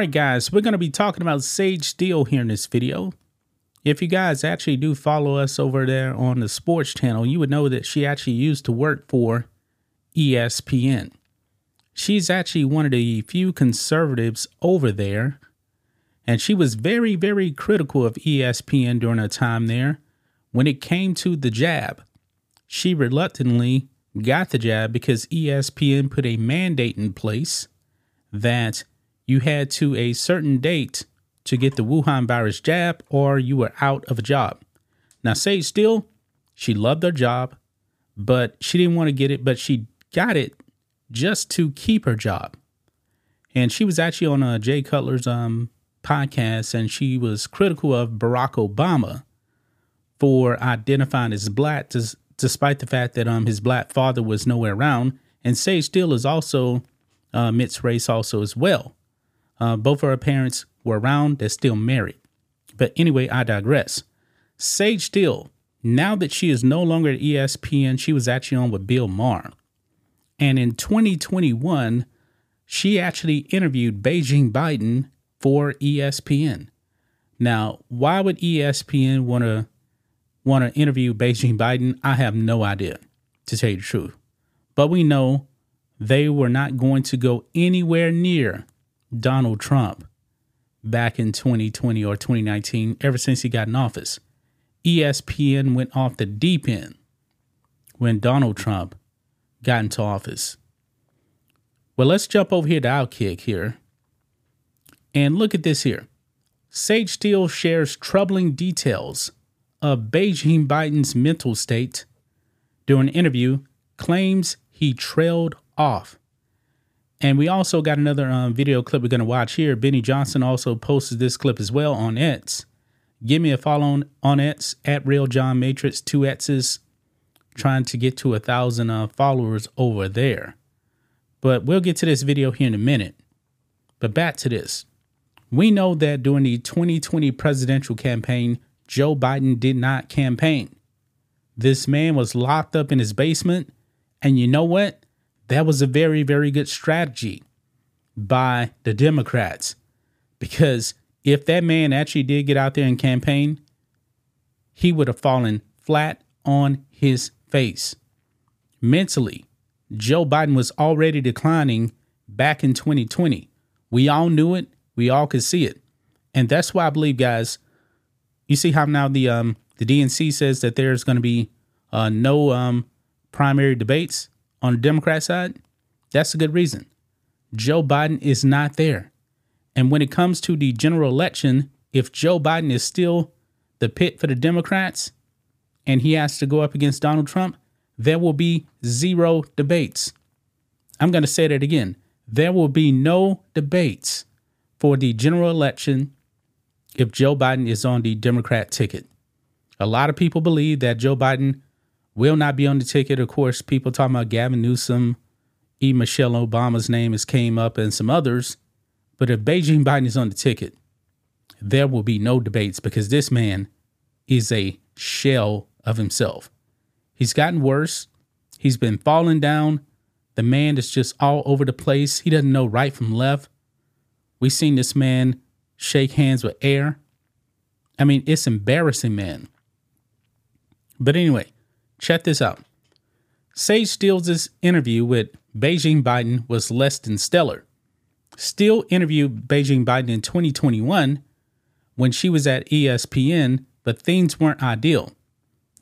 right, guys, we're going to be talking about Sage Steele here in this video. If you guys actually do follow us over there on the sports channel, you would know that she actually used to work for ESPN. She's actually one of the few conservatives over there, and she was very, very critical of ESPN during her time there. When it came to the jab, she reluctantly got the jab because ESPN put a mandate in place that you had to a certain date to get the Wuhan virus jab or you were out of a job. Now, Sage Steele, she loved her job, but she didn't want to get it, but she got it just to keep her job. And she was actually on uh, Jay Cutler's um, podcast, and she was critical of Barack Obama for identifying as black, des- despite the fact that um, his black father was nowhere around. And Sage Steele is also uh, mixed race, also as well. Uh, both of her parents were around, they're still married. But anyway, I digress. Sage Steele, now that she is no longer at ESPN, she was actually on with Bill Maher. And in 2021, she actually interviewed Beijing Biden for ESPN. Now, why would ESPN want to want to interview Beijing Biden? I have no idea, to tell you the truth. But we know they were not going to go anywhere near Donald Trump back in 2020 or 2019, ever since he got in office. ESPN went off the deep end when Donald Trump got into office. Well, let's jump over here to Outkick here and look at this here. Sage Steele shares troubling details of Beijing Biden's mental state during an interview, claims he trailed off. And we also got another um, video clip we're going to watch here. Benny Johnson also posted this clip as well on X. Give me a follow on, on X at Real John Matrix, two X's trying to get to a thousand uh, followers over there. But we'll get to this video here in a minute. But back to this. We know that during the 2020 presidential campaign, Joe Biden did not campaign. This man was locked up in his basement. And you know what? That was a very, very good strategy by the Democrats. Because if that man actually did get out there and campaign, he would have fallen flat on his face. Mentally, Joe Biden was already declining back in 2020. We all knew it, we all could see it. And that's why I believe, guys, you see how now the um the DNC says that there's going to be uh, no um primary debates on the Democrat side? That's a good reason. Joe Biden is not there. And when it comes to the general election, if Joe Biden is still the pit for the Democrats, and he has to go up against Donald Trump, there will be zero debates. I'm going to say that again. There will be no debates for the general election if Joe Biden is on the Democrat ticket. A lot of people believe that Joe Biden will not be on the ticket. Of course, people talking about Gavin Newsom, E. Michelle Obama's name has came up, and some others. But if Beijing Biden is on the ticket, there will be no debates because this man is a shell of himself. He's gotten worse. He's been falling down. The man is just all over the place. He doesn't know right from left. We've seen this man shake hands with air. I mean, it's embarrassing, man. But anyway, check this out. Sage Steele's interview with Beijing Biden was less than stellar. Steele interviewed Beijing Biden in 2021 when she was at ESPN, but things weren't ideal.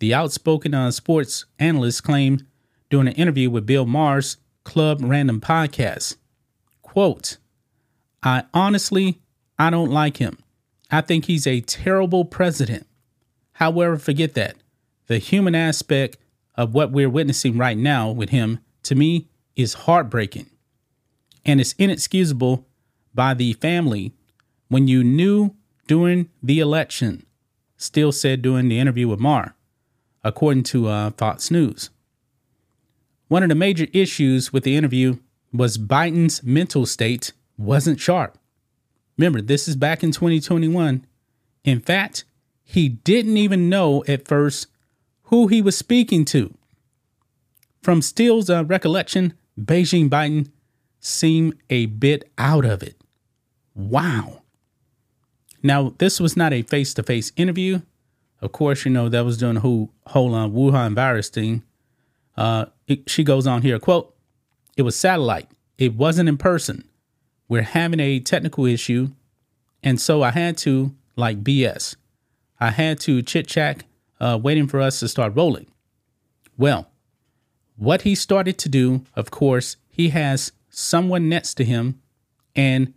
The outspoken uh, sports analyst claimed during an interview with Bill Maher's Club Random podcast, quote, I honestly, I don't like him. I think he's a terrible president. However, forget that. The human aspect of what we're witnessing right now with him, to me, is heartbreaking. And it's inexcusable by the family when you knew during the election, Steele said during the interview with Maher according to uh, Fox News. One of the major issues with the interview was Biden's mental state wasn't sharp. Remember, this is back in 2021. In fact, he didn't even know at first who he was speaking to. From Steele's uh, recollection, Beijing Biden seemed a bit out of it. Wow. Now, this was not a face to face interview. Of course, you know, that was doing the whole, whole uh, Wuhan virus thing. Uh, it, she goes on here, quote, it was satellite. It wasn't in person. We're having a technical issue. And so I had to, like BS, I had to chit chat, uh, waiting for us to start rolling. Well, what he started to do, of course, he has someone next to him, and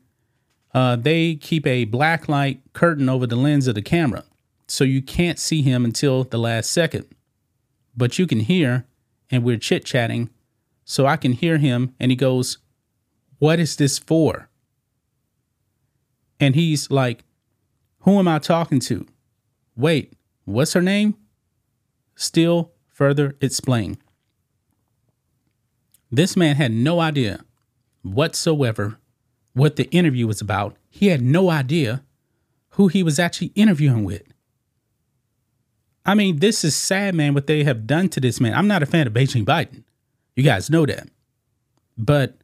uh, they keep a black light curtain over the lens of the camera. So you can't see him until the last second. But you can hear, and we're chit chatting. So I can hear him, and he goes, What is this for? And he's like, Who am I talking to? Wait, what's her name? Steele further explain. This man had no idea whatsoever what the interview was about. He had no idea who he was actually interviewing with. I mean, this is sad, man, what they have done to this man. I'm not a fan of Beijing Biden. You guys know that. But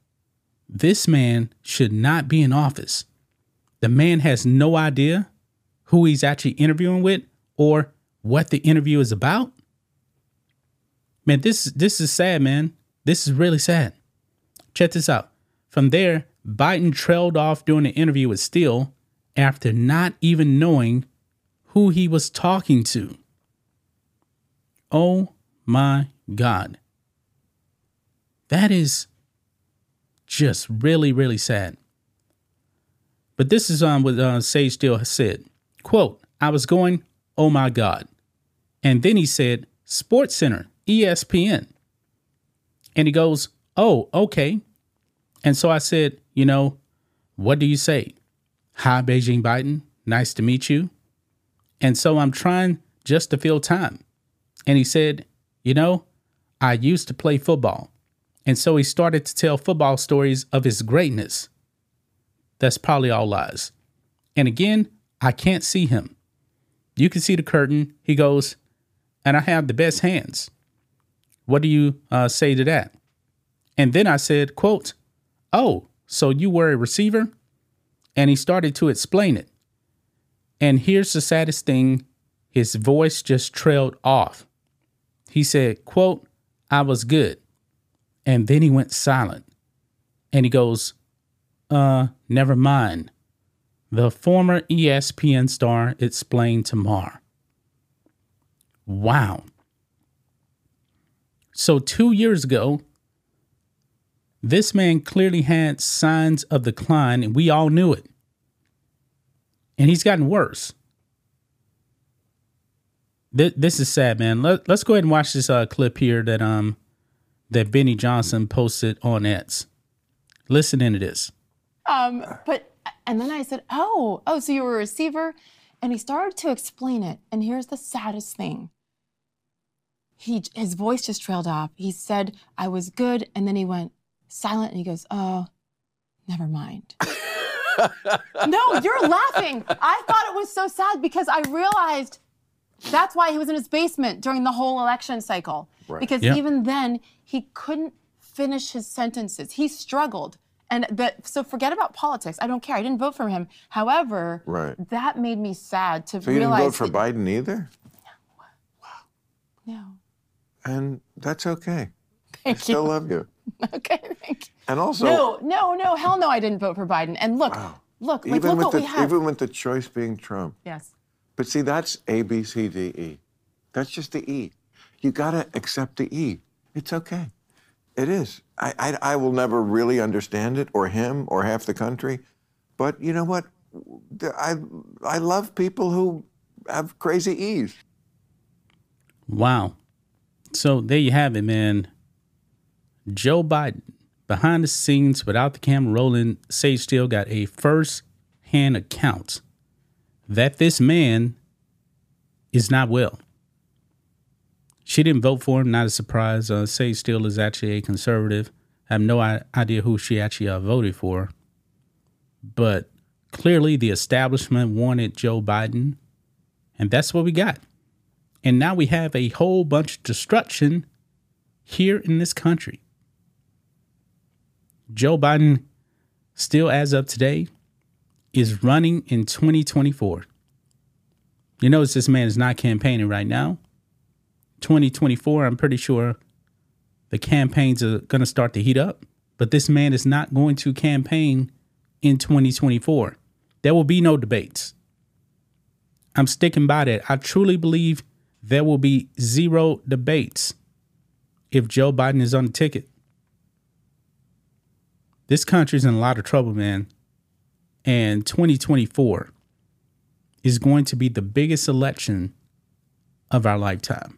this man should not be in office. The man has no idea who he's actually interviewing with or what the interview is about. Man, this this is sad, man. This is really sad. Check this out. From there, Biden trailed off during the interview with Steele after not even knowing who he was talking to. Oh my God. That is just really, really sad. But this is on what uh, Sage Steele said. Quote, I was going, oh my God. And then he said, Sports Center, ESPN. And he goes, oh, okay. And so I said, you know, what do you say? Hi, Beijing Biden. Nice to meet you. And so I'm trying just to fill time. And he said, you know, I used to play football. And so he started to tell football stories of his greatness. That's probably all lies. And again, I can't see him. You can see the curtain. He goes, and I have the best hands. What do you uh, say to that? And then I said, quote, oh, so you were a receiver? And he started to explain it. And here's the saddest thing his voice just trailed off. He said, quote, I was good. And then he went silent. And he goes, uh, never mind. The former ESPN star explained to Maher. Wow. So, two years ago, this man clearly had signs of decline, and we all knew it. And he's gotten worse. This, this is sad, man. Let, us go ahead and watch this uh, clip here that um that Benny Johnson posted on X. Listen into this. Um, but and then I said, "Oh, oh, so you were a receiver?" And he started to explain it. And here's the saddest thing. He his voice just trailed off. He said, "I was good," and then he went silent and he goes, "Oh, never mind." no, you're laughing. I thought it was so sad because I realized that's why he was in his basement during the whole election cycle. Right. Because yep. even then, he couldn't finish his sentences. He struggled. And but so forget about politics. I don't care. I didn't vote for him. However, right. that made me sad to so realize. you didn't vote for that, Biden either? No. Wow. No. And that's okay. Thank you. I still you. love you. okay, thank you. And also No, no, no, hell no, I didn't vote for Biden. And look, wow. look, like, even look with what the, we have. Even with the choice being Trump. Yes. But see, that's A, B, C, D, E. That's just the E. You gotta accept the E. It's okay. It is. I, I, I will never really understand it, or him, or half the country. But you know what? I, I love people who have crazy E's. Wow. So there you have it, man. Joe Biden, behind the scenes, without the camera rolling, Sage Steele got a first hand account that this man is not well. She didn't vote for him, not a surprise. Uh, Sage Steele is actually a conservative. I have no idea who she actually uh, voted for. But clearly, the establishment wanted Joe Biden, and that's what we got. And now we have a whole bunch of destruction here in this country. Joe Biden, still as of today, is running in 2024. You notice this man is not campaigning right now. 2024, I'm pretty sure the campaigns are going to start to heat up, but this man is not going to campaign in 2024. There will be no debates. I'm sticking by that. I truly believe there will be zero debates if Joe Biden is on the ticket. This country's in a lot of trouble, man. And 2024 is going to be the biggest election of our lifetime.